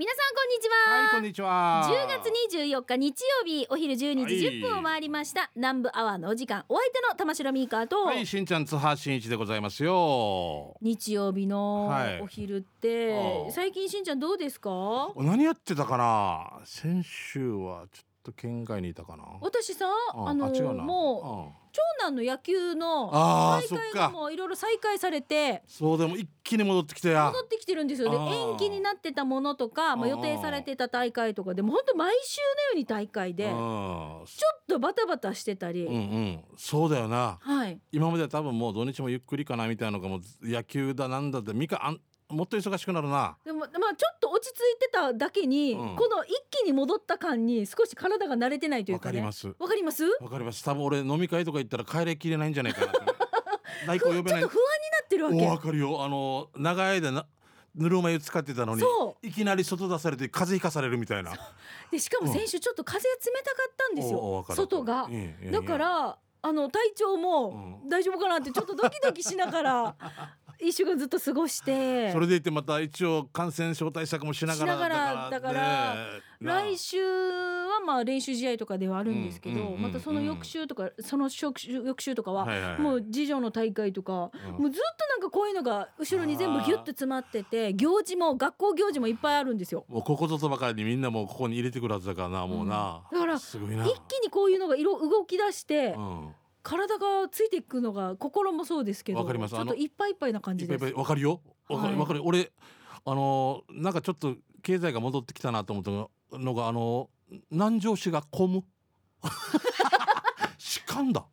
皆さんこんにちは、はいこんにちは。10月24日日曜日お昼12時10分を回りました、南部アワーのお時間お相手の玉城ミーカーと、はいしんちゃん津波しんいちでございますよ。日曜日のはい。お昼って、ああ。最近しんちゃんどうですか？何やってたかな？先週はちょっと県外にいたかな？私さああのもう長男の野球の大会がもういろいろ再開されてそうでも一気に戻ってきたや。戻ってきてるんですよ。で延期になってたものとか、まあ、予定されてた大会とかでも本当毎週のように大会でちょうんっとバタバタしてたり、うんうん。そうだよな。はい。今までは多分もう土日もゆっくりかなみたいなのがもう野球だなんだってみかあんもっと忙しくなるな。でもまあちょっと落ち着いてただけに、うん。この一気に戻った感に少し体が慣れてないというかね。わかります。わかります？わかります。多分俺飲み会とか行ったら帰れきれないんじゃないかな。って代行呼べない。ちょっと不安になってるわおわけかるよ。あの長い間なぬるま湯使ってたのにそいきなり外出されて風邪ひかされるみたいな。でしかも先週ちょっと風が冷たかったんですよおおわかる外が。だからあの体調もうん。大丈夫かなってちょっとドキドキしながら一週間ずっと過ごして。それでいてまた一応感染症対策もしながらだからね。な来週はまあ練習試合とかではあるんですけど、うんうんうんうんまたその翌週とかその翌週翌週とかは、もう次女の大会とか、うんもうずっとなんかこういうのが後ろに全部ギュッと詰まってて行事も学校行事もいっぱいあるんですよ。もうここぞとばかりにみんなもうここに入れてくるはずだからなもうな、だからすごいな。一気にこういうのが色動き出して、うん体がついていくのが心もそうですけどわかります。ちょっといっぱいいっぱいな感じです。わかるよ。わかるはい。わかる。俺あのーなんかちょっと経済が戻ってきたなと思ったのがあのー南城市が混む。しかんだ。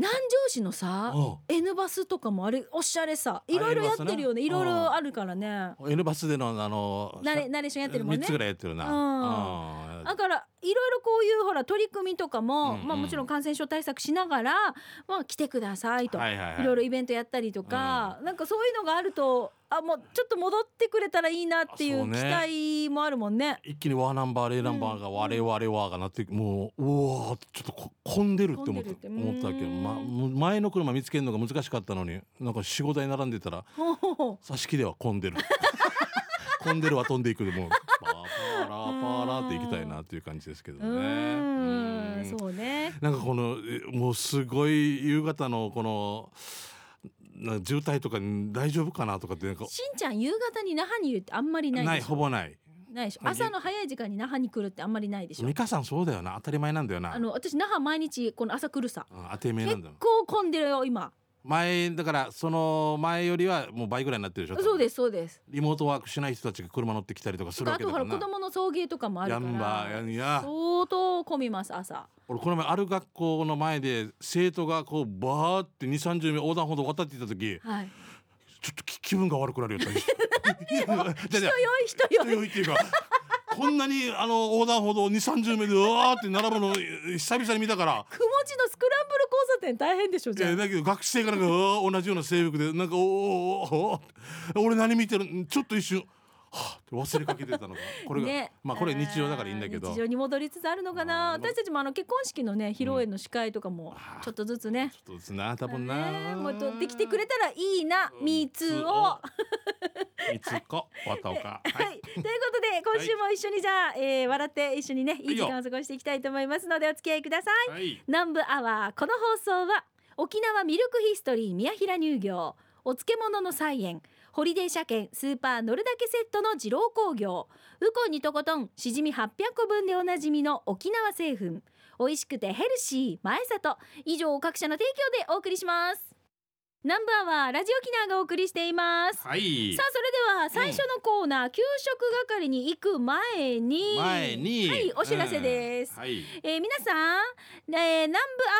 南城市のさ、う N バスとかもあれおしゃれさいろいろやってるよね。いろいろあるからね。ん。N バスでのあのーナレナレーションやってるもんね。三つぐらいやってるな、うん。うんだからいろいろこういうほら取り組みとかも、うんうん。まあ、もちろん感染症対策しながら、まあ、来てくださいと、はいはいはい。いろいろイベントやったりとか、なんかそういうのがあるとあもうちょっと戻ってくれたらいいなっていそうね。う期待もあるもんね。一気にワーナンバーレイナンバーが我々はがなってもううわーちょっとこ混んでるって思った思ったわけど、うんま、前の車見つけるのが難しかったのになんか45台並んでたらほうほうほ。挿し木では混んでる。混んでるは飛んでいくでもうパーラーって行きたいなっていう感じですけどね。そうね。なんかこのえもうすごい夕方のこのな渋滞とか大丈夫かなとかってなんか。しんちゃん夕方に那覇にいるってあんまりないないほぼない。ないでしょ。まあ朝の早い時間に那覇に来るってあんまりないでしょ？美香さんそうだよな。当たり前なんだよな。あの私那覇毎日この朝来るさ。うん当てめえな結んだよ。構混んでるよ今前だからその前よりはもう倍ぐらいになってるでしょそうですそうです。リモートワークしない人たちが車乗ってきたりとかするわあとほらけだから。な子供の送迎とかもあるから。やんばやんや。相当混みます朝。俺この前ある学校の前で生徒がこうバーって2 3 0名横断歩道渡っていた時はい。ちょっと気気分が悪くなるよじゃあじゃあ人酔い人人酔い酔いっていうかこんなにあの横断歩道2 3 0名でうわーって並ぶの久々に見たから。くもじのスクランブル交差点大変でしょじゃあいやだけど学生から同じような制服でなんかおーお俺何見てるん？ちょっと一瞬はあ忘れかけてたのが。これが、ね。まあこれ日常だからいいんだけど。日常に戻りつつあるのかな。私たちもあの結婚式のね披露宴の司会とかもちょっとずつね。ちょっとですな多分な、ねもうとできてくれたらいいな。三つを。三つ子渡岡はい、ということで今週も一緒にじゃあ、えー笑って一緒にねいい時間を過ごしていきたいと思いますのでお付き合いください。はい。南部アワーこの放送は沖縄ミルクヒストリー宮平乳業お漬物の菜園ホリデー車検スーパー乗るだけセットの二郎工業ウコンにとことんしじみ800個分でおなじみの沖縄製粉美味しくてヘルシー前里。以上各社の提供でお送りします南部アワーラジオキナーがお送りしています。はい。さあそれでは最初のコーナー、給食係に行く前に。前に。はいお知らせです、うんはい。えー皆さん、えー南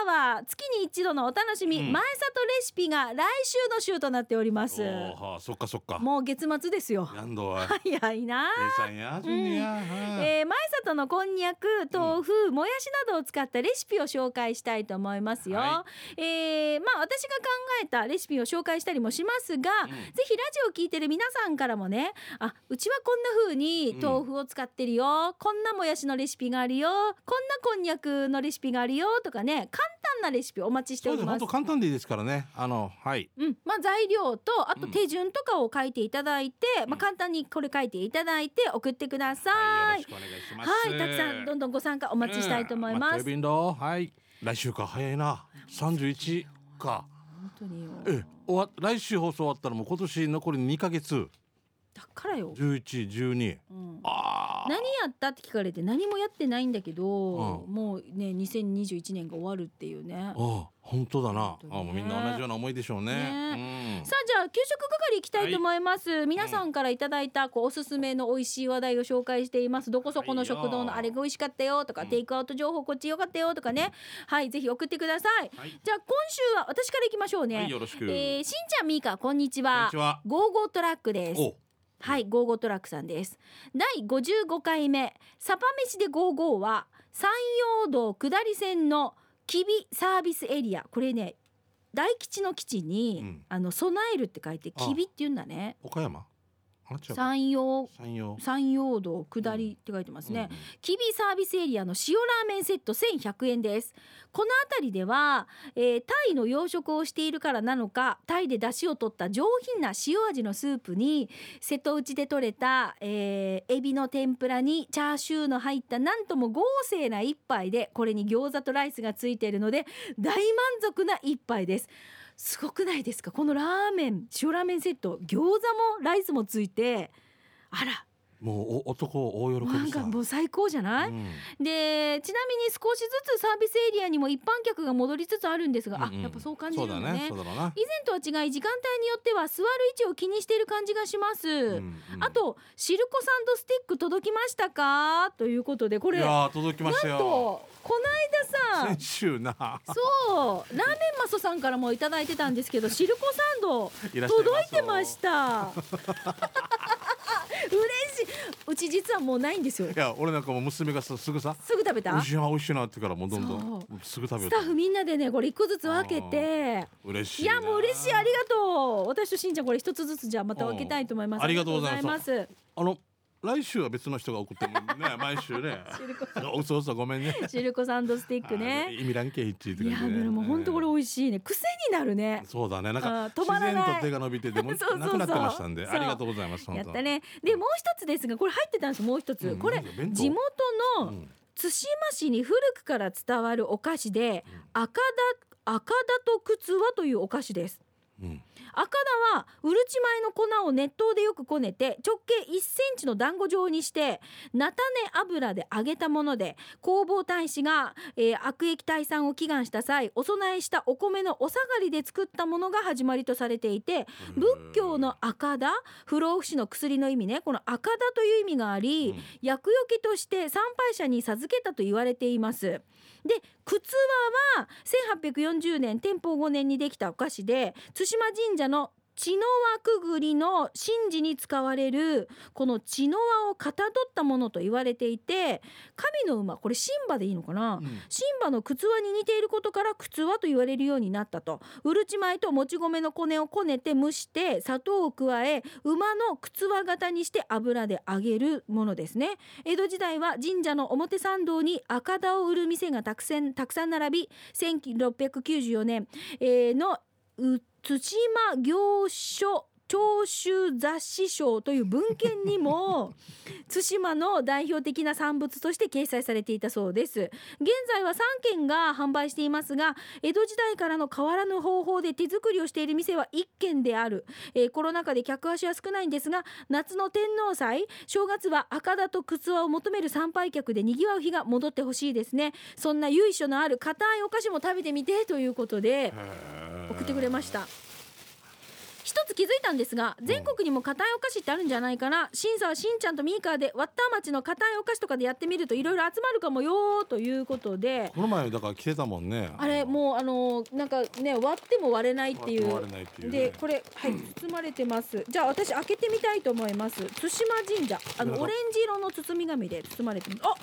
部アワー月に一度のお楽しみ、うん。前里レシピが来週の週となっております。はあそっかそっか。もう月末ですよ。やんどは？早いな。計算や順にや、はいえー前里のこんにゃく豆腐、もやしなどを使ったレシピを紹介したいと思いますよ、はえーまあ私が考えたレシピを紹介したりもしますが、うん。ぜひラジオを聞いてる皆さんからもねあうちはこんな風に豆腐を使ってるよ、こんなもやしのレシピがあるよこんなこんにゃくのレシピがあるよとかね簡なレシピお待ちしてそうです。本おります当簡単でいいですからね。あのはい。うん、まあ材料とあとうん。手順とかを書いていただいて、まあ簡単にこれ書いていただいて送ってください。はいよろしくお願いします。はい、たくさんどんどんご参加お待ちしたいと思います。はい。来週か。早いな。三十一か本当によ。え終わ来週放送終わったらもう今年残り2か月だからよ。十一十二。うん。ああ何やったって聞かれて何もやってないんだけど、うん。もうね2021年が終わるっていうね。ああ本当だな。ね。あもうみんな同じような思いでしょうね。さあじゃあ給食係行きたいと思います、皆さんからいただいたこうおすすめの美味しい話題を紹介しています。どこそこの食堂のあれが美味しかったよとか、うん。テイクアウト情報こっち良かったよとかね。はいぜひ送ってください。うんはい。じゃあ今週は私から行きましょうね、はいよろしく。えーしんちゃんみーかこんにちこんはにちは。ゴーゴートラックです。おはい、ゴーゴートラックさんです。第55回目、サパ飯でゴーゴーは、山陽道下り線の吉備サービスエリア。これね、大吉の吉に、うんあの備えるって書いて、あ吉備って言うんだね。岡山？山陽。山陽。山陽道下りって書いてますね。うん吉備サービスエリアの塩ラーメンセット1100円です。この辺りでは、えータイの養殖をしているからなのかタイで出汁を取った上品な塩味のスープに瀬戸内で採れた、えーエビの天ぷらにチャーシューの入ったなんとも豪勢な一杯でこれに餃子とライスがついているので大満足な一杯ですすごくないですか？このラーメン塩ラーメンセット餃子もライスもついてあらもうお男大喜びさ。なんかもう最高じゃない、うん。でちなみに少しずつサービスエリアにも一般客が戻りつつあるんですが、うんうん。あやっぱそう感じるね。だね以前とは違い時間帯によっては座る位置を気にしている感じがします、うんうんあとシルコサンドスティック届きましたか？ということでこれいやー届きましたよ。この間さ先週な。そうラーメンマソさんからもいただいてたんですけどシルコサンド届いてました 嬉しい。うち実はもうないんですよ。いや俺なんかもう娘がさすぐさすぐ食べた？美味しいな美味しいなってからもうどんどんそすぐ食べようスタッフみんなでねこれ一個ずつ分けて。嬉しいいやもう嬉しい。ありがとう。私としんちゃんこれ一つずつじゃあまた分けたいと思います。ありがとうございます。あの来週は別の人が送ってもね 毎週ね。シルコ嘘嘘ごめんね。シルコサンドスティックあね意味ランケイッチっていや感じででも本当これ美味しいね。癖になるね。そうだね。なんか止まらない。自然と手が伸びてても そうそうそう。なくなってましたんで。そう。ありがとうございますやったね。でもう一つですがこれ入ってたんですもう一つ、うんこれ地元うのん。対馬市に古くから伝わるお菓子でうん。赤田赤田と靴はというお菓子です。うん赤田はうるち米の粉を熱湯でよくこねて直径1センチの団子状にして菜種油で揚げたもので弘法大師が、えー悪液退散を祈願した際お供えしたお米のお下がりで作ったものが始まりとされていて仏教の赤田不老不死の薬の意味ねこの赤田という意味があり、うん。厄除けとして参拝者に授けたと言われていますで靴輪は1840年天保5年にできたお菓子で対馬神社の血の輪くぐりの神事に使われるこの血の輪をかたどったものと言われていて神の馬これ神馬でいいのかな、うん。神馬の靴輪に似ていることから靴輪と言われるようになったと。うるち米ともち米の米をこねて蒸して砂糖を加え馬の靴輪型にして油で揚げるものですね。江戸時代は神社の表参道に赤田を売る店がたくさんたくさん並び1694年、えーのう土馬行書長州雑誌賞という文献にも 対馬の代表的な産物として掲載されていたそうです。現在は3軒が販売していますが江戸時代からの変わらぬ方法で手作りをしている店は1軒である、えーコロナ禍で客足は少ないんですが夏の天皇祭正月は赤田と靴輪を求める参拝客で賑わう日が戻ってほしいですね。そんな由緒のある硬いお菓子も食べてみてということで送ってくれました一つ気づいたんですが全国にも硬いお菓子ってあるんじゃないかな。審査はしんちゃんとミーカーでワッター町の硬いお菓子とかでやってみるといろいろ集まるかもよということで。この前だから来てたもんね。あれもうあのなんかね割っても割れないっていう。割れないっていうね。でこれはい包まれてます。じゃあ私開けてみたいと思います。対馬神社。あのオレンジ色の包み紙で包まれてあ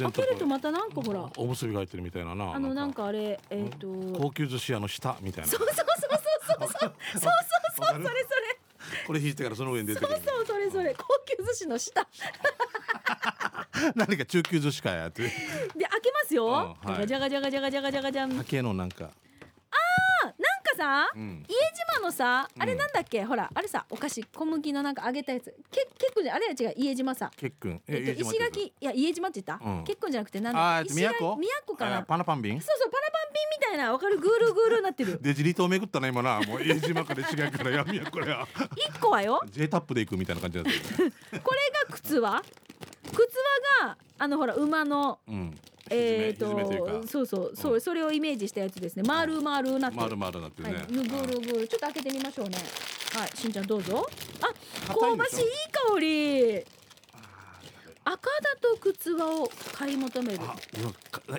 開けるとまたなんかほら。おむすびが入ってるみたいなな。あのなんか。あれえっ、と。高級寿司屋の下みたいな。そうそうそうそうそうそうそうそうそれそれ。これ引いてからその上に出てくる。そうそうそれそれ。高級寿司の下。何か中級寿司かやって。で開けけますよ、うんはい。じゃがじゃがじゃがじゃがじゃがじゃがじゃん竹のなんか。なんかさうん。家島のさあれうんなんだっけ、ほらあれさお菓子小麦のなんか揚げたやつ。け結構じゃあれは違う家島さ。結君えっと、石垣いや家島って言った、うん。結構じゃなくてなんだ石垣都宮古かな？あパナパンビンそうそうパラパンピンみたいなわかる？ぐるぐるなってる。デジリ島巡ったな今な。もう家島から石垣から闇やこれや一個はよ。J タップで行くみたいな感じなんですよね。これが靴輪靴輪があのほら馬のうんえっ、とそうそうそう、それをイメージしたやつですね。丸々なってる。丸々なってるね、はい、ぐるぐるちょっと開けてみましょうね。はい。しんちゃんどうぞ。あ香ばしいいい香り赤だと靴輪を買い求める。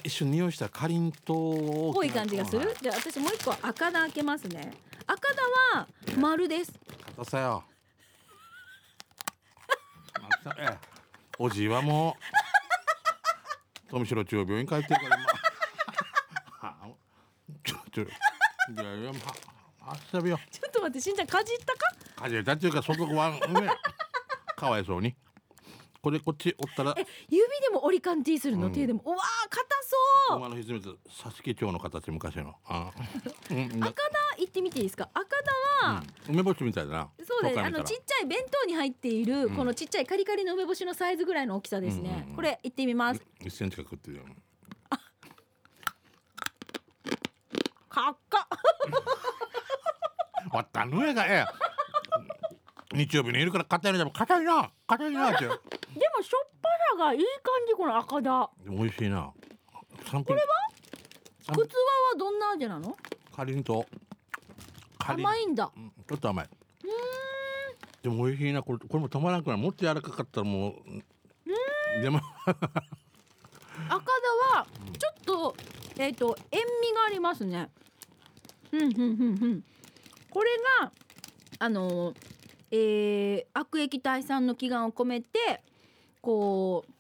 一瞬匂いしたらかりんとうっぽい感じがする？はい。じゃあ私もう一個赤だ開けますね。赤だは丸です。硬さよ。おじいはも。う富城中央病院帰ってるから今。はちょちょいやいやはあちょっと待ってしんちゃんかじったか？かじれたっていうか外はね。かわいそうに。これこっちおったら。え指でも折り感 T するの、うん。手でも？うわー硬そう。馬のひずめと佐々木町の形昔の。あうん。赤だ行ってみていいですか？赤だは、うん。梅干しみたいだな。そうです。あのちっちゃい弁当に入っている、ん。このちっちゃいカリカリの梅干しのサイズぐらいの大きさですね、これ行ってみます。一センチか食ってるよ。かっか わったぬえがええ。日曜日にいるから硬いのでも硬いな。硬いなって。でもしょっぱさがいい感じこの赤だ美味しいな。これは？靴輪はどんな味なの？かりんとう甘いんだ。うんちょっと甘い。でも美味しいな。これこれも止まらんくないもっと柔らかかったらもうでも。赤だはちょっとえっ、と塩味がありますね。うんうんうんうん。これがあのえー、悪液体酸の祈願を込めてこう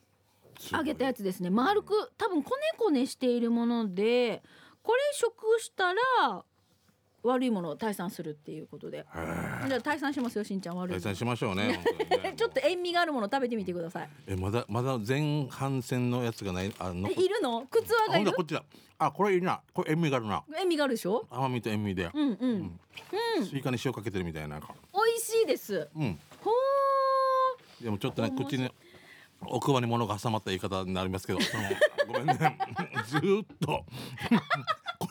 揚げたやつですね。丸く多分こねこねしているものでこれ食したら悪いものを退散するっていうことで。じゃあ退散しますよしんちゃん悪いもの。解散しましょうねね。ちょっと塩味があるもの食べてみてください。えまだまだ前半戦のやつがないあのえいるの？靴輪あがいる？ほんだこっちだ。あこれいいな。これ塩味があるな。塩味があるでしょ？甘みと塩味で、うんうん。スイカに塩かけてるみたいな。美味しいです。うん。ほでもちょっとね口に奥歯に物が挟まった言い方になりますけどごめんね。ずーっと。こ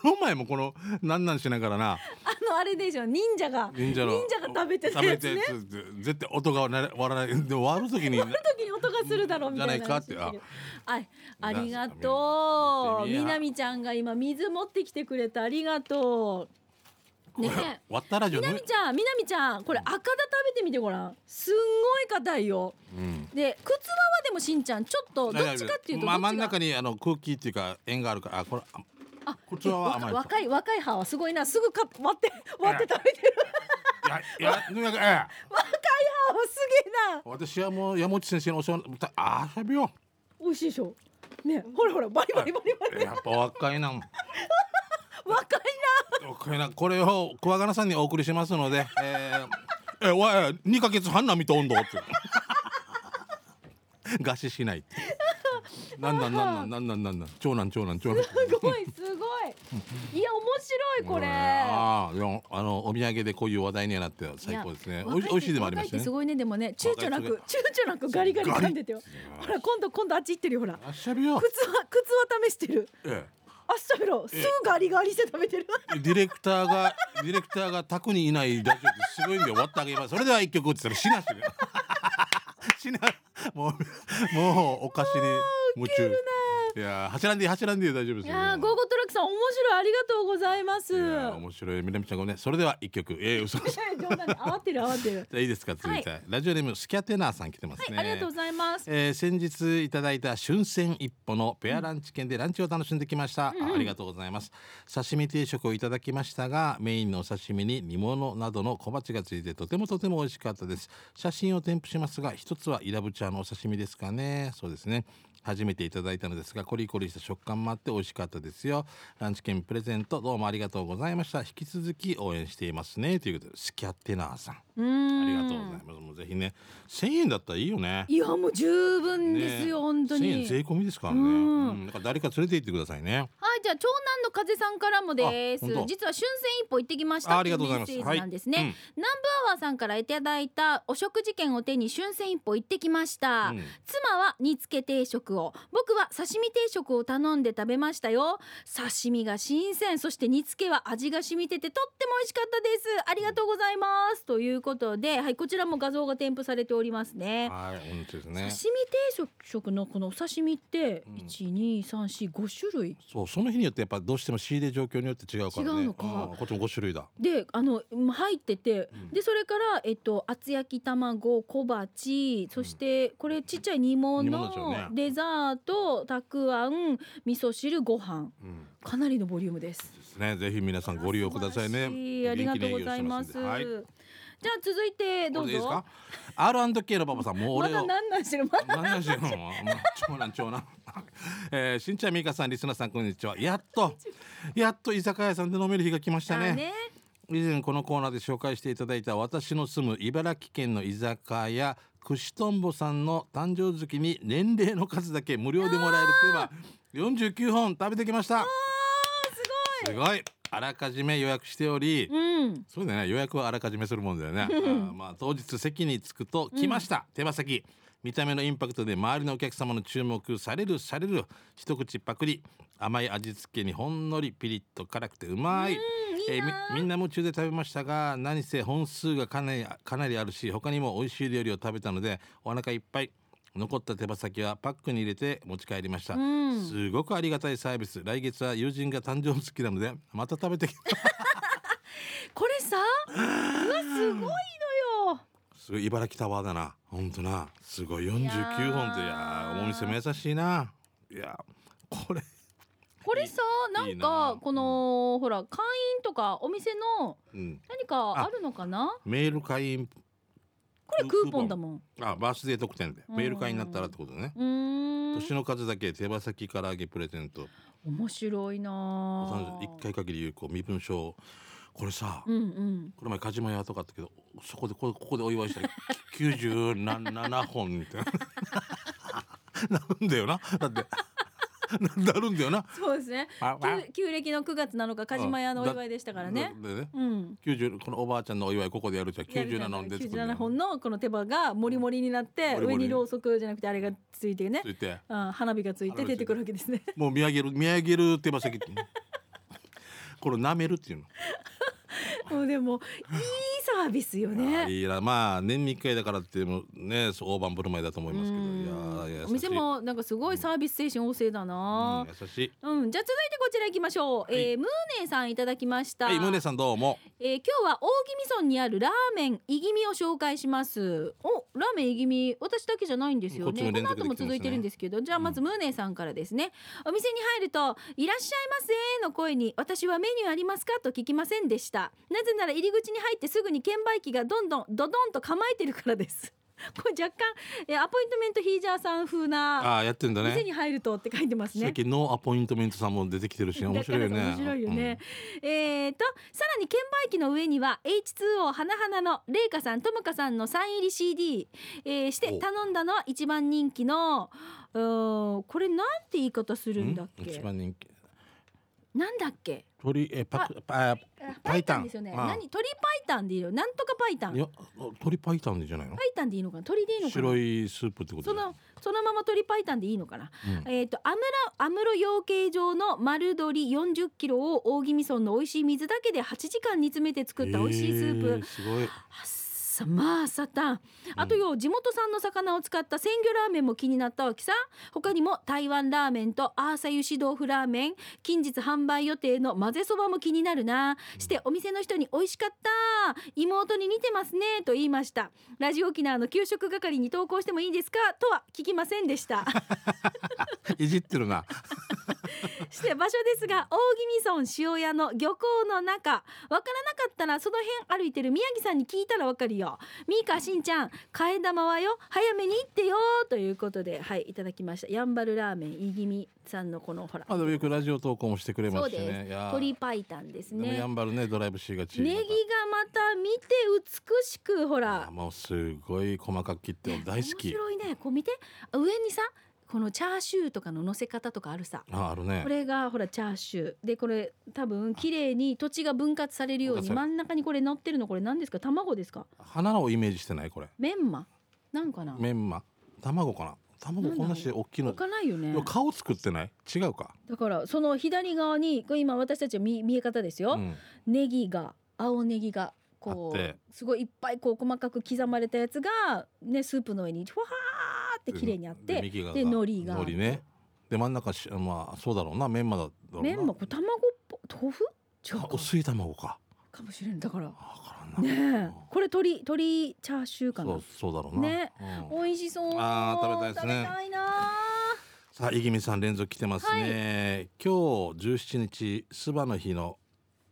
の前もこのなんなんしながらな。ーあのあれでしょ。忍者が。忍者の。忍者が食べてた食べてやつねつ絶対音がな割らないで割る時に。その時に音がするだろうみたいなじゃないかって。話してるはいありがなとう。見てみやみなみちゃんが今水持ってきてくれたありがとう。ね。え割ったラジオねみなみちゃんみなみちゃんこれ赤だ食べてみてごらん。すんごい硬いよ。うん。で靴輪はでもしんちゃんちょっとどっちかっていうとまあ、どっちが真ん中にあの空気っていうか円があるからあこれああ靴輪は甘い若い若い歯はすごいな。すぐか割って割って食べてる。いやいやとにかくええ。若い歯はすげえな。私はもう山内先生のお世話にああしゃべよ美味しいでしょ？ねほらほらバリバリバリバリ。やっぱ若いな。若い若いな。これを桑原さんにお送りしますのでえー、えわえ二ヶ月半なみと温度って。餓死しないってなんなんなんなんなんなんなん長男長男長男。すごいすごい。いや面白いこれ。ああ、あのお土産でこういう話題にはなって最高ですね。おい美味しいでもありましたすごいねでもね、躊躇なく躊躇なくガリガリ噛んでてよ。ほら今度今度あっち行ってるよほら。あっしゃるよ靴は靴は試してる。ええ。あっしゃるろすぐガリガリして食べてるディレクターがディレクターが宅にいないだけオっすごいんで終わってあげますそれでは一曲っつったら死なしる死なもうもうお菓子に夢中。いやー走らんでいい走らんでいい大丈夫ですよ。いやーゴーゴートラックさん面白いありがとうございます。面白い。みなみちゃんごめんね。それでは一曲。えー、嘘。です冗談で慌てる慌てる。じゃあいいですか続いて、ラジオネームスキャテナーさん来てますね、ありがとうございます。えー先日いただいた春戦一歩のペアランチ券でランチを楽しんできました、あありがとうございます。刺身定食をいただきましたがメインのお刺身に煮物などの小鉢がついてとてもとても美味しかったです。写真を添付しますが一つはイラブチャーのお刺身ですかね。そうですね初めていただいたのですがコリコリした食感もあって美味しかったですよ。ランチ券プレゼントどうもありがとうございました。引き続き応援していますね。ということでスキャッテナーさん。ありがとうございます。もうぜひね1000円だったらいいよね。いやもう十分ですよ、本当1000に円税込みですからね、ううん。ん、だから誰か連れて行ってくださいね。はい、じゃあ長男の風さんからもです。実は春戦一歩行ってきました。あありがとうございます。なんですね、はい南部アワーさんからいただいたお食事券を手に春戦一歩行ってきました、うん。妻は煮付け定食を僕は刺身定食を頼んで食べましたよ。刺身が新鮮。そして煮付けは味が染みててとっても美味しかったです。ありがとうございます。ということではいこちらも画像が添付されておりますね。はい本当ですね。刺身定食のこのお刺身ってうん。一二三四五種類？そうその日によってやっぱどうしても仕入れ状況によって違うからね。違うのか。んこっちも5種類だ。であのうん入ってて、うん。でそれからえっと厚焼き卵小鉢そしてこれちっちゃい煮物ね。デザートたくあん味噌汁ご飯。うん。かなりのボリュームです。ですね。ぜひ皆さんご利用くださいね。ありがとうございます。はいじゃあ続いてどうぞ。いいですか？R&K のパパさんもうま俺をだ何なんしてるまだ何なんしてんのもう長男長男。えー、しんちゃんみかさんリスナーさんこんにちは。やっとやっと居酒屋さんで飲める日が来ましたね。あね。以前このコーナーで紹介していただいた私の住む茨城県の居酒屋串とんぼさんの誕生月に年齢の数だけ無料でもらえるといえば49本食べてきましたすすごい。あらかじめ予約しており。うん。そうだよね。予約はあらかじめするもんだよね。あーまあ当日席に着くと来ました、手羽先。見た目のインパクトで周りのお客様の注目されるされる一口パクリ。甘い味付けにほんのりピリッと辛くてうまい、うんえーなみみんな夢中で食べましたが何せ本数がかなりかなりあるし他にも美味しい料理を食べたのでお腹いっぱい残った手羽先はパックに入れて持ち帰りました、うん。すごくありがたいサービス。来月は友人が誕生月なのでまた食べてき これさ、うわすごいのよ。すごい茨城タワーだな。ほんとな。すごい49いやー本って。いやー。お店も優しいな。いやこれ。これさな。んなかこのほら会員とかお店のうん。何かあるのかな？メール会員これクーポン。だもん。あバースデー特典で。うん。メール会員になったらってことね。年の数だけ手羽先唐揚げプレゼント。面白いなあ一回限り有効。身分証。これさ、うんうん。この前梶間屋とかあったけどそこでこここでお祝いしたら97本みたいななるんだよな。だって なるんだよな。そうですね。ああ旧旧暦の9月7日梶間屋のお祝いでしたからね。でね。うん。90このおばあちゃんのお祝いここでやるじゃん。97本出てくる97本のこの手羽がもりもりになって上にろうそくじゃなくてあれがついてね。ついて。うん。花火がついて出てくるわけですね。もう見上げる見上げる手羽先これ舐めるっていうの。もうでもいい サービスよねいいなまあ年に1回だからってもねそう大盤振る舞いだと思いますけどうんいやいお店もなんかすごいサービス精神旺盛だうな、ん優しいうん、じゃあ続いてこちら行きましょう。はいえームーネーさんいただきました。はいムネさんどうもえー今日は大宜味村にあるラーメンいぎみを紹介します。お、ラーメンいぎみ、私だけじゃないんですよね。この後も続いてるんですけど、じゃあまずムーネーさんからですね。お店に入るといらっしゃいませの声に私はメニューありますか？と聞きませんでした。なぜなら入り口に入ってすぐに券売機がどんどんドドンと構えてるからです。これ若干、えーアポイントメントヒージャーさん風なああやってんだね。店に入るとって書いてますね。最。近ノーアポイントメントさんも出てきてるし面白いよね。面白いよね、えーとさらに券売機の上には H2O 花々のレイカさんともかさんのサイン入り CD、えーしてお。頼んだのは一番人気のうーんこれなんて言い方すうんるんだっけ？一番人気なんだっけ？鳥えパクパパイタン。ンですよね。ああ。何？鳥パイタンでいいよ。なんとかパイタン。いや鳥パイタンでじゃないの？パイタンでいいのかな？鳥でいいのかな？白いスープってことそのそのまま鳥パイタンでいいのかな？うん。えー、とアムラアムロ養鶏場の丸鶏40キロを大宜味村の美味しい水だけで8時間煮詰めて作った美味しいスープ、えーすごいさまあさたん。あとよ、地元産の魚を使った鮮魚ラーメンも気になったわけさ他にも台湾ラーメンとアーサ油脂豆腐ラーメン。近日販売予定の混ぜそばも気になるな。してお店の人に美味しかった。妹に似てますね。と言いました。ラジオ沖縄の給食係に投稿してもいいですか？とは聞きませんでした。いじってるな。して場所ですが大宜味村塩屋の漁港の中。わからなかったらその辺歩いてる宮城さんに聞いたらわかるよミーカしんちゃん替え玉はよ早めに行ってよということではいいただきました。やんばるラーメンいぎみさんのこのほら。あでもよくラジオ投稿もしてくれましね。です。いやー。鶏白湯ですでもやねんばるねドライブしがちネギがまた見て美しくほら。あもうすごい細かく切って大好面き白いね。こう見て。上にさこのチャーシューとかの乗せ方とかあるさ。ああるね。これがほらチャーシュー。でこれ多分綺麗に土地が分割されるように真ん中にこれ乗ってるのこれ何ですか？卵ですか？花をイメージしてないこれ。メンマ？なんかな？メンマ。卵かな？卵こんなして大きいの。置かないよね。顔作ってない？違うか、だからその左側にこれ今私たちは見見え方ですよ、うん、ネギが青ネギがこうすごいいっぱいこう細かく刻まれたやつがねスープの上にふわーって綺麗にあってで右側で海苔が。ね。で真ん中しまあそうだろうな。メンマだろうな。メンマこれ卵っぽ豆腐？違う薄い卵か。かもしれん。だから。わからねえ。これ鶏鶏チャーシューかな。そうそうだろうな、ね。うん。美味しそう。あー食べたいですね。食べたいな。さあ、いぎみさん連続来てますね。今日17日、そばの日の。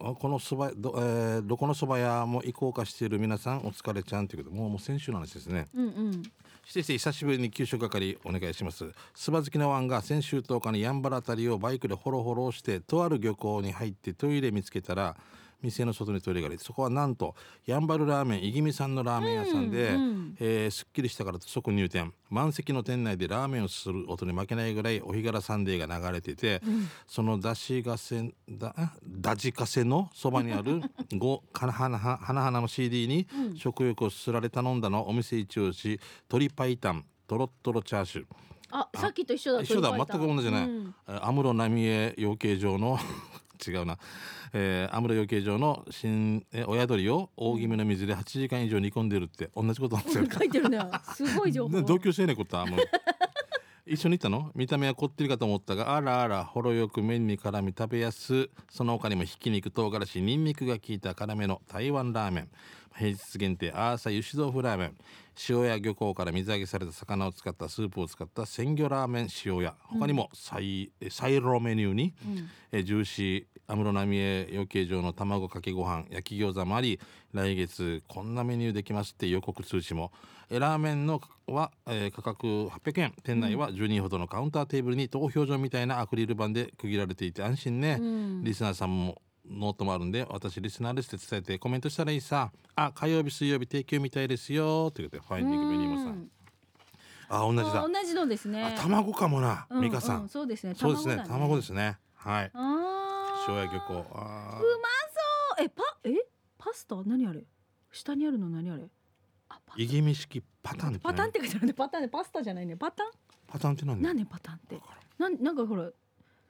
あこのそば、ど、えーどこのそば屋も行こうかしている皆さん、お疲れちゃんということで、もう、もう先週の話ですね。うんうんしてして久しぶりに給食係お願いします。そば好きのワンが先週10日にやんばるあたりをバイクでホロホロして、とある漁港に入ってトイレ見つけたら。店の外にトイレがありそこはなんとやんばるラーメンいぎみさんのラーメン屋さんで、うんうん。えーすっきりしたからと即入店。満席の店内でラーメンをする音に負けないぐらいお日柄サンデーが流れてて、そのだしがせだあだじかせのそばにある ごかはなは花々の CD に食欲をすられ頼んだのお店一押し鶏白湯とろっとろチャーシュー。あさっきと一緒だ一緒だ鳥全く同じじゃない、うん。えー安室奈美恵養鶏場の違うな、えー、安室養鶏場の新え親鳥を大気味の水で8時間以上煮込んでるって同じことなんですよ書いてるね。すごい情報。ね同居してんねこったもう一緒に行ったの？見た目はこってりかと思ったがあらあらほろよく麺に絡み食べやす。その他にもひき肉唐辛子にんにくが効いた辛めの台湾ラーメン。平日限定アーサ油脂豆腐ラーメン塩屋漁港から水揚げされた魚を使ったスープを使った鮮魚ラーメン塩屋。他にもサイ,、えサイロメニューに、えジューシー安室奈美恵養鶏場の卵かけご飯焼き餃子もあり来月こんなメニューできますって予告通知も。えラーメンのは、えー価格800円店内は10人ほどのカウンターテーブルに投票所みたいなアクリル板で区切られていて安心ね、ん。リスナーさんもノートもあるんで私リスナーですって伝えてコメントしたらいいさ。あ火曜日水曜日定休みたいですよ。ということでファインディングメニューもさ。うん。あ同じだ。あ同じのですね。あ卵かもな、う美香さん、うそうですね。そうですね。だ卵ですね。はい。塩屋漁港。あうまそう。えパえ？パスタ？何あれ？下にあるの何あれ？あパーいぎみ式パターン。ってパターンって書いてあるねパターンねパスタじゃないねパターンパターンって何？何ねパターンってなんなんかほら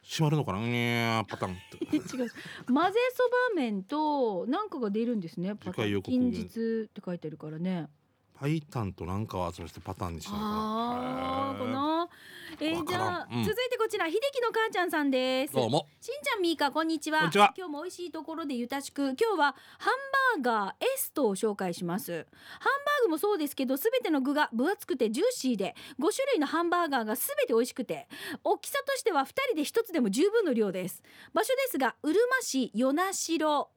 閉まるのかな？うーんパターン。っ て違う。混ぜそば麺となんかが出るんですねパターン。近日って書いてあるからね。パイタンとなんかを集めてパターンにしたのかな。ああかなえー、じゃあ、うん。続いてこちら秀樹の母ちゃんさんです。どうも。しんちゃんみーかこんにちは。こんにちは。今日も美味しいところでゆたしく今日はハンバーガーエストを紹介します。ハンバーグもそうですけどすべての具が分厚くてジューシーで5種類のハンバーガーがすべて美味しくて大きさとしては2人で1つでも十分の量です。場所ですがうるま市与那城。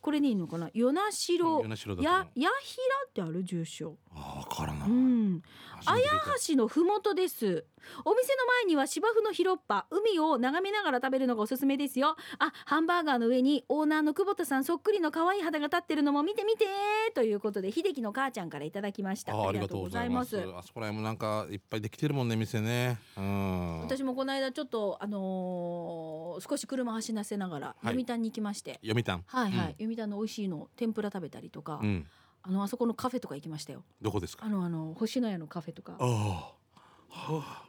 これにいいのかな？与那城。与那城だと思う。ややひらってある住所。あ分からんな、うん初めて聞いた橋のふもとです。お店の前には芝生の広っぱ海を眺めながら食べるのがおすすめですよ。あハンバーガーの上にオーナーの久保田さんそっくりの可愛い肌が立ってるのも見て見てということで秀樹の母ちゃんからいただきました。あありがとうございます。あそこら辺もなんかいっぱいできてるもんね店ね。うん。私もこの間ちょっとあのー少し車走らせながらい。読谷に行きまして、読みたんはいはい、読谷の美味しいの天ぷら食べたりとか、うん、うん、あのあそこのカフェとか行きましたよ。どこですか？あのあの星のやのカフェとか。ああ。はあ。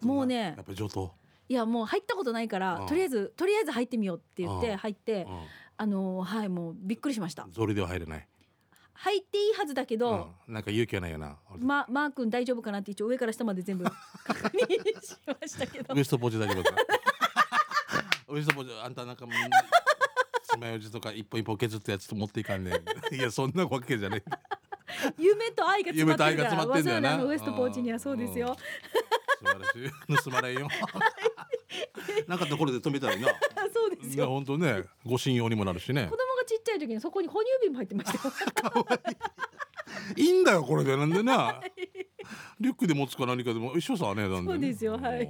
もうね。やっぱり上等？いやもう入ったことないからうんとりあえずとりあえず入ってみようって言ってうん入ってうあ。のーはいもうびっくりしました。ん草履では入れない？入っていいはずだけど、うん、なんか勇気はないよな、まマー君大丈夫かなって一応上から下まで全部確認しましたけど。ウエストポーチ大丈夫か？ウエストポーチあんたなんかもう爪楊枝とか一本一本削ったやつと持っていかんねん。いやそんなわけじゃない。夢と愛が詰まってる夢と愛が詰まってんだよな。わざわざウエストポーチにはそうですよ。素晴らしい。盗まれんよ。なんかところで止めたらいいな。そうですいやよ本当ねご信用にもなるしね。子供がちっちゃい時にそこに哺乳瓶も入ってました。よいい。んだよこれで。なんでなリュックで持つか何かでも一緒さねなんそうですよはい。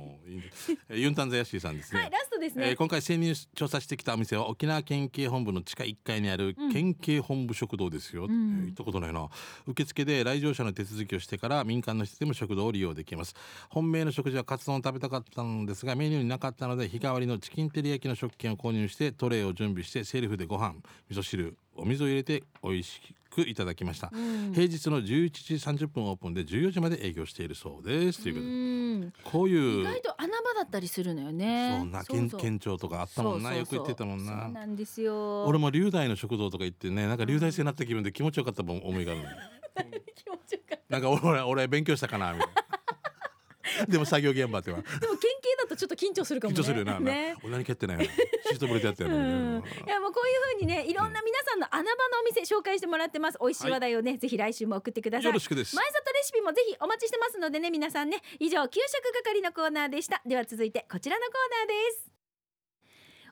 ユンタンザヤシーさんですね、はいラストですね、えー今回潜入調査してきたお店は沖縄県警本部の地下1階にある県警本部食堂ですよ、ん。えー行ったことないな。受付で来場者の手続きをしてから民間の人でも食堂を利用できます。本命の食事はカツ丼を食べたかったんですがメニューになかったので日替わりのチキン照り焼きの食券を購入してトレイを準備してセルフでご飯味噌汁お水を入れて美味しくいただきました、うん。平日の11時30分オープンで14時まで営業しているそうです。ということで。うん。こういう。意外と穴場だったりするのよね。そんなそうそう。県県庁とかあったもんな。よく言ってたもんそうななんですよ。俺も龍大の食堂とか行ってねなんか龍大生になった気分で気持ちよかったもん思いが。あるの気持ちよかっなんか俺俺勉強したかなみたいな。でも作業現場っては。たでも県警だとちょっと緊張するかもね。緊張するよな、ね。俺何蹴ってないの シートブレードやってるいいやもうこういう風にねいろんな皆さんの穴場のお店紹介してもらってます。美味しい話題をね、ぜひ来週も送ってください。なよろしくです。前里レシピもぜひお待ちしてますのでね皆さんね。以上給食係のコーナーでした。では続いてこちらのコーナーです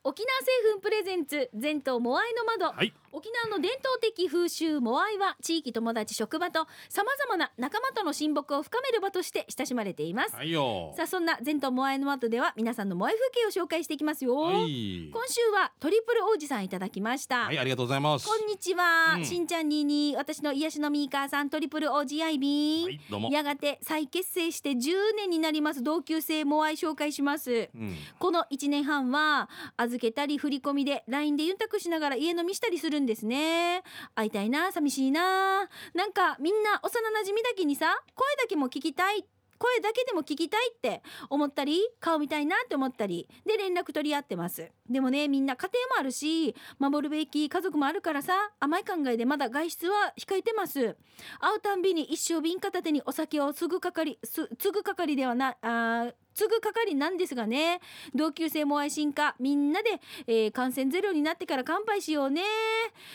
沖縄製粉プレゼンツ全島モアイの窓、はい。沖縄の伝統的風習モアイは地域友達職場とさまざまな仲間との親睦を深める場として親しまれています、はいよ。さあそんな全島モアイの窓では皆さんのモアイ風景を紹介していきますよ、はい。今週はトリプル王子さんいただきました、はいありがとうございます。こんにちは、うん。しんちゃんにーにー私の癒しのミーカーさんトリプル王子アイビー、はいどうも。やがて再結成して10年になります同級生モアイ紹介します。うん。この1年半は預けたり振り込みで LINE でユンタクしながら家飲みしたりするんですね。会いたいな寂しいな。なんかみんな幼馴染だけにさ声だけも聞きたい声だけでも聞きたいって思ったり顔見たいなって思ったりで連絡取り合ってます。でもねみんな家庭もあるし守るべき家族もあるからさ甘い考えでまだ外出は控えてます。会うたんびに一生瓶片手にお酒を継ぐ係す継ぐ係ではなあ継ぐ係なんですがね。同級生も愛心か。みんなで、えー感染ゼロになってから乾杯しようね。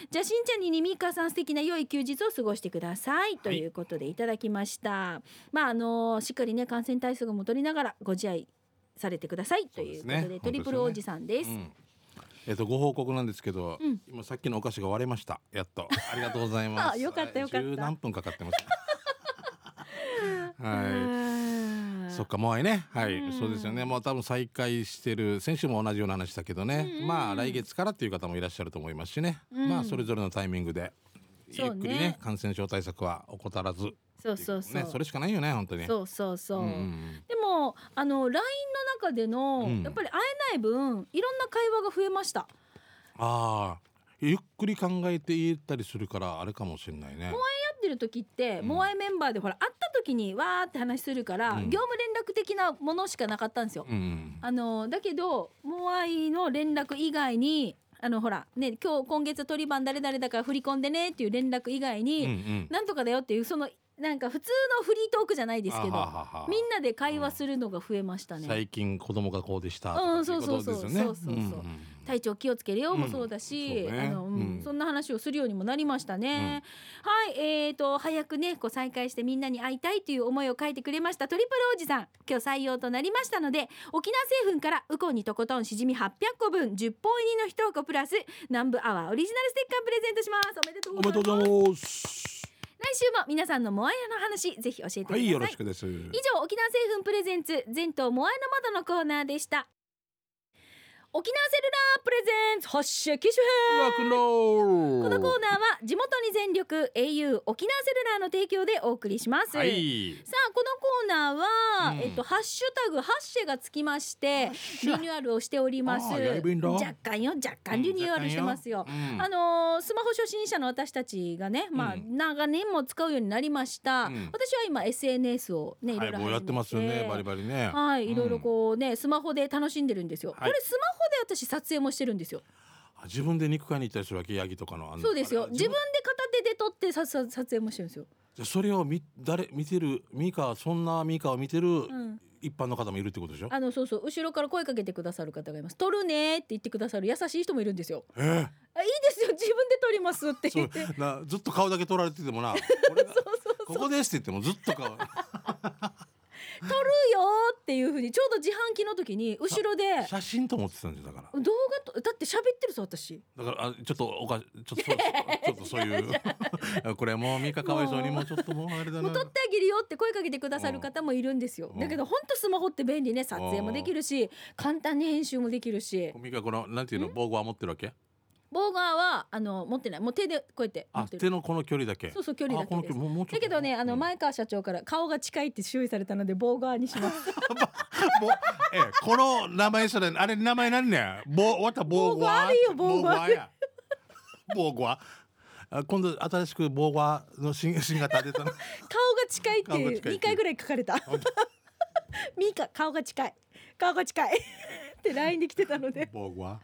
じゃあしんちゃんににみーかーさん素敵な良い休日を過ごしてください、ということでいただきました。まああのーしっかりね感染対策も取りながらご自愛されてください。ということでね。トリプル王子さんです。うん。えっとご報告なんですけど、うん。今さっきのお菓子が割れました。やっと。ありがとうございます。あよかったよかった。十何分かかってましたうはいそっかもうね。はい、うん。そうですよね。もう多分再開してる。先週も同じような話だけどね、うん。うんまあ来月からっていう方もいらっしゃると思いますしね、うん。まあそれぞれのタイミングでゆっくりね感染症対策は怠らずそうそうそう、ねそれしかないよね本当に。そうそうそう、んんでもあの LINE の中での、うん。やっぱり会えない分いろんな会話が増えました。ああ。ゆっくり考えて言ったりするからあれかもしれないね。やってる時って、うん。モアイメンバーでほら会った時にわーって話するから、うん。業務連絡的なものしかなかったんですよ。うん。あのだけどモアイの連絡以外にあのほらね今日今月取り番誰々だから振り込んでねっていう連絡以外に、うんうん。なんとかだよっていうそのなんか普通のフリートークじゃないですけどみんなで会話するのが増えましたね。最近子供がこうでしたとうんかっていうことですよね。そうそうそうそうそう。んん体調気をつけるようん。もそうだし、そうね。あのうん。うん。そんな話をするようにもなりましたね。はい、えーと早くねこう再会してみんなに会いたいという思いを書いてくれましたトリプルおじさん。今日採用となりましたので沖縄製粉からウコンにとことんしじみ800個分10本入りの1箱プラス南部アワーオリジナルステッカープレゼントします。おめでとうございます。来週も皆さんのモアイアの話ぜひ教えてください、はいよろしくです。以上沖縄製粉プレゼンツ全島モアイの窓のコーナーでした沖縄セルラープレゼンツ発射機種編。このコーナーは地元に全力 au 沖縄セルラーの提供でお送りします、はい。さあこのコーナーは、うん。えっとハッシュタグハッシェがつきましてリニューアルをしております。若干よ若干リニューアルしてますよ、うん。あのースマホ初心者の私たちがね、まあうん長年も使うようになりました、うん。私は今 SNS をねいろろはいやってますよねバリバリね。はいいろいろうんこうねスマホで楽しんでるんですよ、はい。これスマホで私撮影もしてるんですよ。あ自分で肉買いに行ったりするわけ？ヤギとかのそうですよ。自分？で片手で撮ってささ撮影もしてるんですよ、じゃあそれを見誰見てるミカそんなミカを見てるうん、一般の方もいるってことでしょ、あのそうそう。後ろから声かけてくださる方がいます。撮るねって言ってくださる優しい人もいるんですよ。え？ーあいいですよ。自分で撮りますってそう言って。そうなずっと顔だけ撮られててもな。これがそうここですって言ってもずっと顔。撮るよっっていうふうにちょうど自販機の時に後ろで写真と思ってたんですよだから。動画とだって喋ってるぞ私だからあちょっとおかちょっとそうちょっとそういう。これもうミカかわいそうにもうちょっともうあれだなもう撮ってあげるよって声かけてくださる方もいるんですよ。うん。だけど本当スマホって便利ね。撮影もできるし簡単に編集もできるし。ミカこのなんていうの防具は持ってるわけ？ボーガーはあの持ってない。もう手でこうやって持あってる。手のこの距離だけ。そうそう距離だけです。だけどねあのうん。前川社長から顔が近いって注意されたのでボーガーにします。もうえこの名前それあれ名前何ねボわたボーゴワボーよボーゴワボーボーゴワあ今度新しくボーゴワの新 新型出たの顔が近いっていって2回ぐらい書かれた。ミカ顔が近い。顔が近い LINE で来てたので。ボーゴワ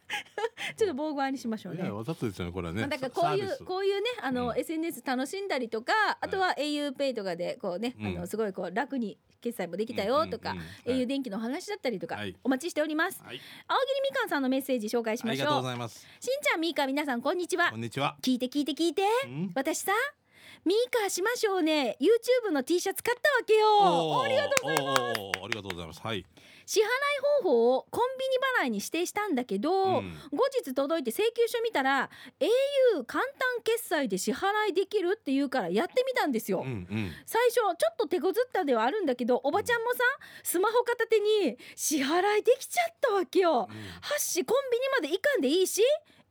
ちょっとボーガーにしましょうね。わざとですよねこれはね。まあ、だからこういうこういうねあの、うん。SNS 楽しんだりとかあとは auPay とかでこうね、うん。あのすごいこう楽に決済もできたよとか、うんうんうん au 電気の話だったりとか、はい。お待ちしております。はい。青桐みかんさんのメッセージ紹介しありがとうましょうございます。しんちゃんみーか皆さんこんにちは。こんにちは。聞いて聞いて聞いて。うん。私さミーカーしましょうね。YouTube の T シャツ買ったわけよ。ありがとうございます。ありがとうございます。はい支払い方法をコンビニ払いに指定したんだけど、うん。後日届いて請求書見たら au 簡単決済で支払いできるっていうからやってみたんですよ、うんうん。最初ちょっと手こずったではあるんだけどおばちゃんもさスマホ片手に支払いできちゃったわけよ。うん。はっしコンビニまで行かんでいいし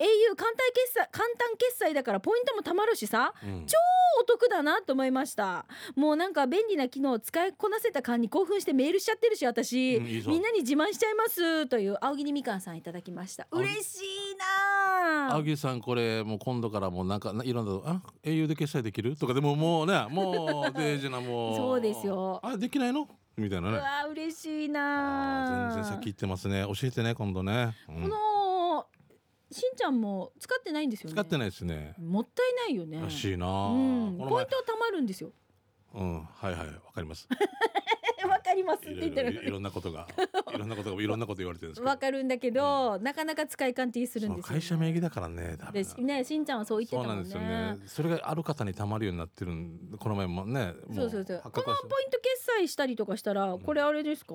au 簡単決済簡単決済だからポイントも貯まるしさうん。超お得だなと思いました。もうなんか便利な機能を使いこなせた感に興奮してメールしちゃってるし私、うんいいぞ。みんなに自慢しちゃいます。という青桐みかんさんいただきました。青嬉しいな。あ青木さんこれもう今度からもうなんかないろんなあ au で決済できる？とかでも もうねもうデージなもう。そうですよ。あできないの？みたいうなね。わ嬉しいあな全然先行ってますね。教えてね今度ね、うん。このしんちゃんも使ってないんですよね。使ってないですね。もったいないよね。らしいな、うん、ポイントは貯まるんですよ。うん。はいはい。わかります。わかりますって言ってる。いろんなことが。いろんなことが いろんなこと言われてるんですけど。わかるんだけど、なかなか使い勘ってするんですよ、ね、会社名義だからね多分でね。しんちゃんはそう言ってたもんね。そうなんですよね。それがある方にたまるようになってるんこの前もねもそうそうそう。このポイント決済したりとかしたらこれあれですか、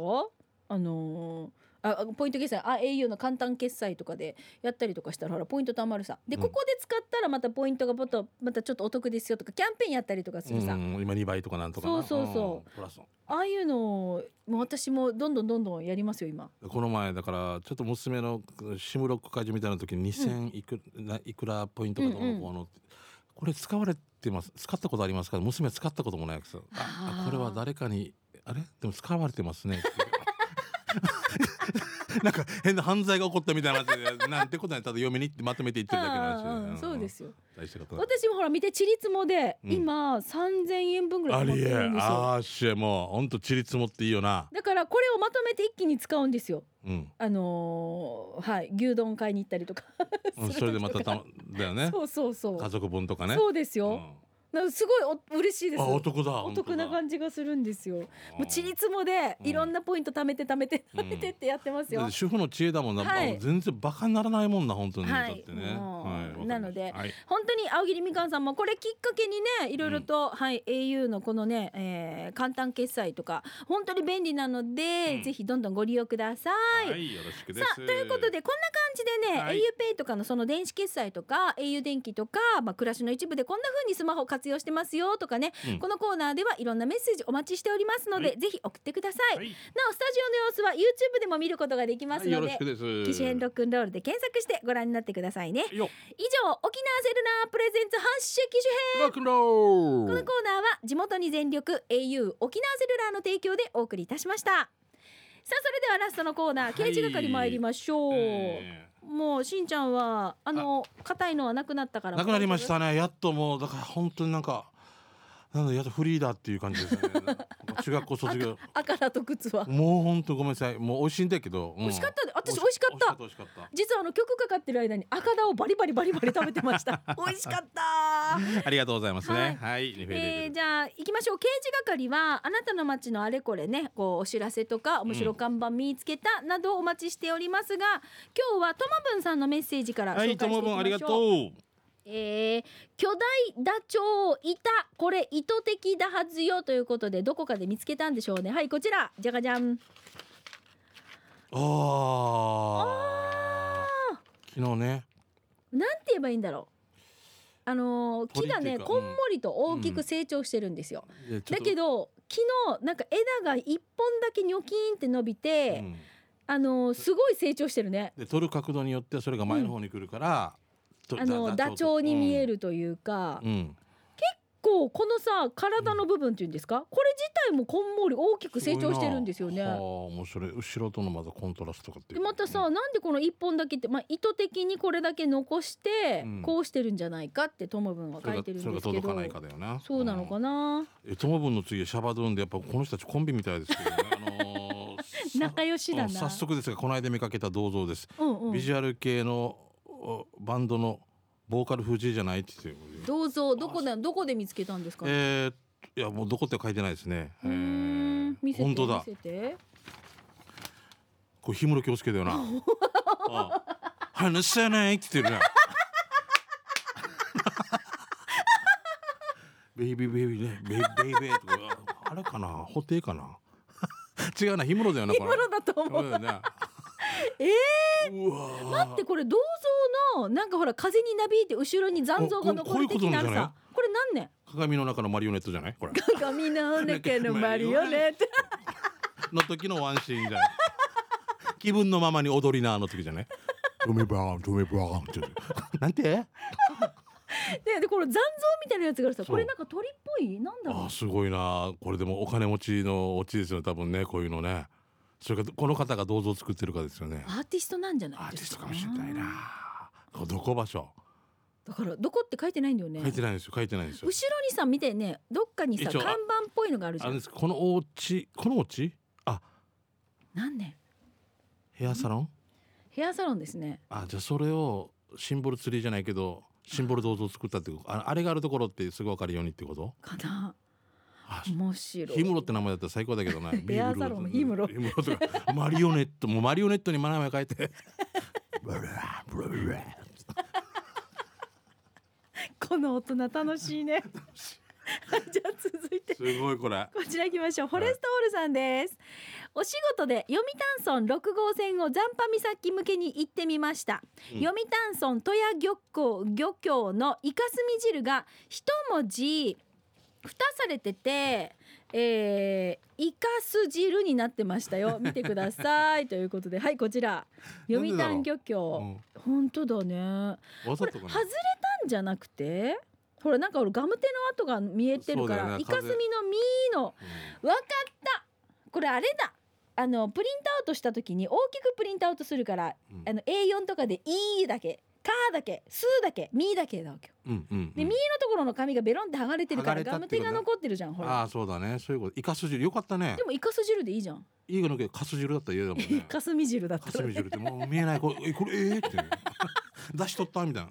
あのーあポイント決済。あ au の簡単決済とかでやったりとかしたらほらポイント貯まるさ。でうん。ここで使ったらまたポイントがもっとまたちょっとお得ですよとかキャンペーンやったりとかするさ、うん、今2倍とかなんとかな。そうそうそう。んプラス。ああいうのもう私もどんどんどんどんやりますよ今。この前だからちょっと娘のシムロック会場みたいな時に2000いく,、ないくらポイントがどうのこうのこれ使われてます。使ったことありますか？娘は使ったこともないですよあこれは誰かにあれ？でも使われてますね。っ て なんか変な犯罪が起こったみたいな話でなんてことないただ嫁にってまとめて言ってるだけの話で。そうですよ。私もほら見てちりつもで、うん。今3000円分ぐらいありえるんですよ。あーしもうほんとちりつもっていいよな。だからこれをまとめて一気に使うんですよ。うん、あのーはい牛丼買いに行ったりとか。うん、それでまたたまだよね。そうそうそう。家族分とかね。そうですよ、うんすごいお嬉しいです。あお得だ。お得な感じがするんですよ。もうちりつもでうん。いろんなポイント貯めて貯めて貯めてってやってますよ、で主婦の知恵だもんな、はい。あ全然バカにならないもんな本当に、はい。なのではい、本当に青桐みかんさんもこれきっかけにねいろいろと、はい au のこのね、えー簡単決済とか本当に便利なので、うん。ぜひどんどんご利用ください。はい、よろしくです。さあということでこんな感じでね、はい。auPay とかのその電子決済とか au 電気とか、まあ、暮らしの一部でこんな風にスマホ活用してますよとかね、うん。このコーナーではいろんなメッセージお待ちしておりますので、はい。ぜひ送ってください、はい。なおスタジオの様子は YouTube でも見ることができますので、ろしくです。機種編ロックンロールで検索してご覧になってくださいね。よ以上沖縄セルラープレゼンツ発射機種編。ロックンロール。このコーナーは地元に全力 au 沖縄セルラーの提供でお送りいたしました。さあそれではラストのコーナーはい刑事係参りましょう、えもうしんちゃんはあの硬いのはなくなったから。ーなくなりましたね。やっともうだから本当になんかなんだやっとフリーだっていう感じですね。中学校卒業。赤だと靴は。もう本当ごめんなさい。もう美味しいんだけど、うん。美味しかった。で私美味しかった。美味しかった美味し実はあの曲かかってる間に赤だをバリバリバリバリ食べてました。美味しかった。ありがとうございますね。はい、えー、じゃあ行きましょう。刑事係はあなたの街のあれこれねこうお知らせとか面白看板見つけたなどお待ちしておりますが、今日はともぶんさんのメッセージから紹はい、介していきましょう、ともぶんありがとう。えー巨大ダチョウいた。これ意図的だはずよということでどこかで見つけたんでしょうね。はいこちら。じゃがじゃんああ昨日ね。なんて言えばいいんだろう。あのー木がねこんもりと大きく成長してるんですよ、でちょっと。だけど昨日なんか枝が一本だけニョキーンって伸びて、うん。あのーすごい成長してるね。で取る角度によってそれが前の方に来るから、とあのダチョウに見え、るというか、うん。うん。このさ体の部分っていうんですか？これ自体もこんもり大きく成長してるんですよね。はあ面白い。後ろとのまたコントラストがでまたさ、なんでこの一本だけって、まあ、意図的にこれだけ残して、うん。こうしてるんじゃないかってトモブンは書いてるんですけど。が届かないかだよなそうなのかな、えトモブンの次シャバドゥンでやっぱこの人たちコンビみたいですけどね、あのーさ 仲良しだな。うん早速ですがこの間見かけた銅像です、うんうん。ビジュアル系のおバンドのボーカル藤井じゃないって言ってるどうぞどこでどこで見つけたんですか、えー、いやもうどこって書いてないですね、えうーん見せて本当だ。見せて。これ氷室京介だよな。ああ話せないって言ってるねベイビーベイビーね。ベイベイベーとか。ああれかな？布袋かな？違うな氷室だよなこれ。今のだと思う えーだってこれ銅像のなんかほら風になびいて後ろに残像が残る的なここういうことなんじゃない？さこれ何年鏡の中のマリオネットじゃない？これ。鏡の中のマリオネット。の時のワンシーンじゃない？気分のままに踊りなあの時じゃない？トミバーントミバーンって。なんて？ででこれ残像みたいなやつがさこれなんか鳥っぽい？なんだろう？あーすごいなこれでもお金持ちのオチですよね多分ねこういうのねそれからこの方が銅像を作ってるかですよね。アーティストなんじゃアーティストかもしれないな。どこ場所？だからどこって書いてないんだよね。書いてないんですよ書いてないんですよ。後ろにさ見てねどっかにさ看板っぽいのがあるじゃん。このお家このお家？あ。何年ヘアサロン？ヘアサロンですね。あじゃあそれをシンボルツリーじゃないけどシンボル銅像を作ったってああれがあるところってすぐ分かるようにってこと？かな。あ面白い。ヒムロって名前だったら最高だけどねヘ アサロンのヒムロ。ヒムロとか。マリオネットもうマリオネットに名前書いて。この大人楽しいね。じゃあ続いて。すごいこれ。こちら行きましょう。フォレストオールさんです。お仕事で読谷村6号線を残波岬向けに行ってみました。うん。読谷村戸谷漁港漁協のイカスミ汁が一文字蓋されてて、えー、イカス汁になってましたよ。見てください。ということで、はいこちら。読谷漁う。協。ん。本当だね。わこれ外れたんじゃなくて。ほらなんか俺ガムテの跡が見えてるから、ね。イカスミの実の。わかった。これあれだ。あのプリントアウトした時に大きくプリントアウトするから、うん。あの A4 とかで「い」だけ「か」だけ「す」だけ「み」だけだわけよ。うんうんで「み」のところの紙がベロンって剥がれてるからガムテが残ってるじゃんほあら。あそうだね。そういうこと。イカス汁。よかったね。でもイカス汁でいいじゃん。いいのけどカス汁だったら嫌だもんねかすみ汁だったらかすみ汁ってもう見えない。これえこれえー、って。出しとったみたいな。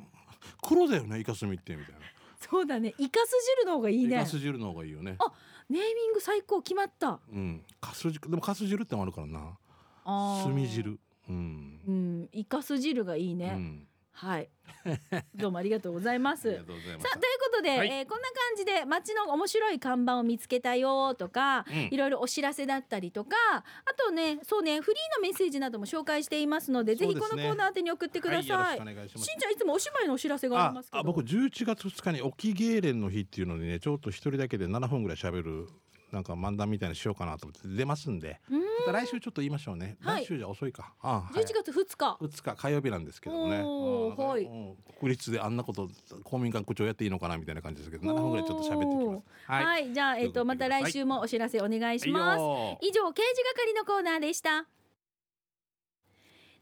黒だよねイカスミってみたいな。そうだね。イカス汁の方がいいイねカス汁の方がいいよね。あネーミング最高決まった。うん。カス汁でもカス汁ってのもあるからな。あー。炭汁。うん。うんイカス汁がいいね、うんはい。どうもありがとうございます。とまさあすということで、はい。えーこんな感じで街の面白い看板を見つけたよとか、うん。いろいろお知らせだったりとかあとねそうねフリーのメッセージなども紹介していますのでぜひこのコーナー宛てに送ってください、はい、いします。しんちゃんいつもお芝居のお知らせがありますけど。僕11月2日に沖芸連の日っていうのにねちょっと一人だけで7分ぐらい喋るなんか漫談みたいにしようかなと思って出ますんでうん。また来週ちょっと言いましょうね、はい。来週じゃ遅いか。ああ11月2日、2日火曜日なんですけどもね。はい。うん国立であんなこと公民館区長やっていいのかなみたいな感じですけど7分ぐらいちょっと喋ってきます。はい、はい、じゃあえっ、とまた来週もお知らせお願いします、はい。以上刑事係のコーナーでした。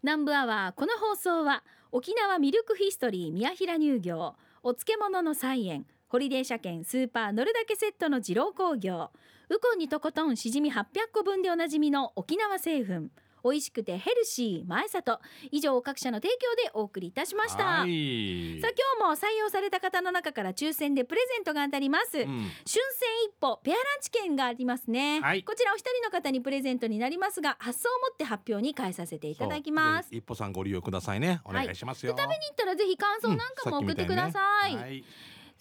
南部アワーこの放送は沖縄ミルクヒストリー宮平乳業お漬物の菜園ホリデー車検スーパー乗るだけセットの二郎工業ウコンにとことんしじみ800個分でおなじみの沖縄製粉。美味しくてヘルシー前里。以上各社の提供でお送りいたしました、はい。さあ今日も採用された方の中から抽選でプレゼントが当たります、うん。春戦一歩ペアランチ券がありますね、はい。こちらお一人の方にプレゼントになりますが発送をもって発表に変えさせていただきます。一歩さんご利用くださいね。お願いしますよ、で食べに行ったらぜひ感想なんかも送ってください、はい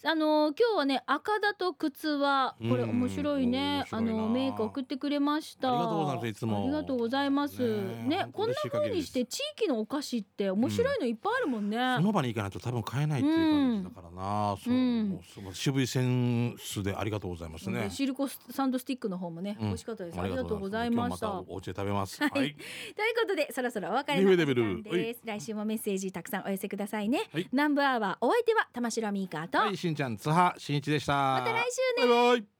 あの今日はね赤だと靴はこれうん面白いねあのメイク送ってくれました。ありがとうございますいつも。ありがとうございます。ねねこんな風にして地域のお菓子って面白いのいっぱいあるもんね、その場に行かないと多分買えないっていう感じだからな、そううん。もうすごい渋いセンスでありがとうございますね、シルコサンドスティックの方もね、うん。美味しかったです。ありがとうございました。今日またお家で食べますはい。はい、ということでそろそろお別れのお時間です。来週もメッセージたくさんお寄せくださいね、はい。南部アワーお相手は玉城ミーカーと、んちゃん津波しんいちでした。また来週ね。バイバイ